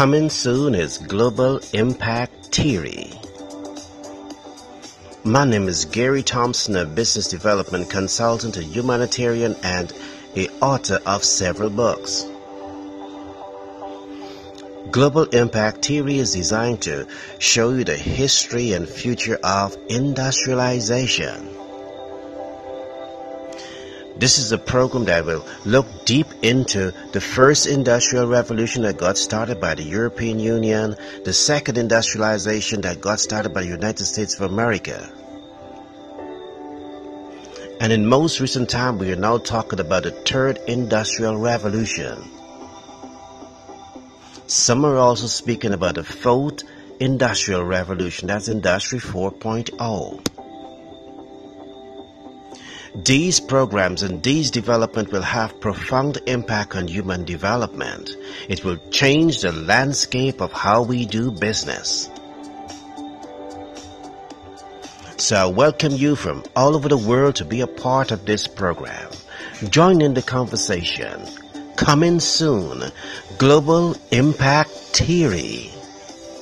Coming soon is Global Impact Theory. My name is Gary Thompson, a business development consultant, a humanitarian, and a author of several books. Global Impact Theory is designed to show you the history and future of industrialization. This is a program that will look deep into the first industrial revolution that got started by the European Union, the second industrialization that got started by the United States of America. And in most recent time, we are now talking about the third industrial revolution. Some are also speaking about the fourth industrial revolution, that's Industry 4.0. These programs and these development will have profound impact on human development. It will change the landscape of how we do business. So I welcome you from all over the world to be a part of this program. Join in the conversation. Coming soon, Global Impact Theory.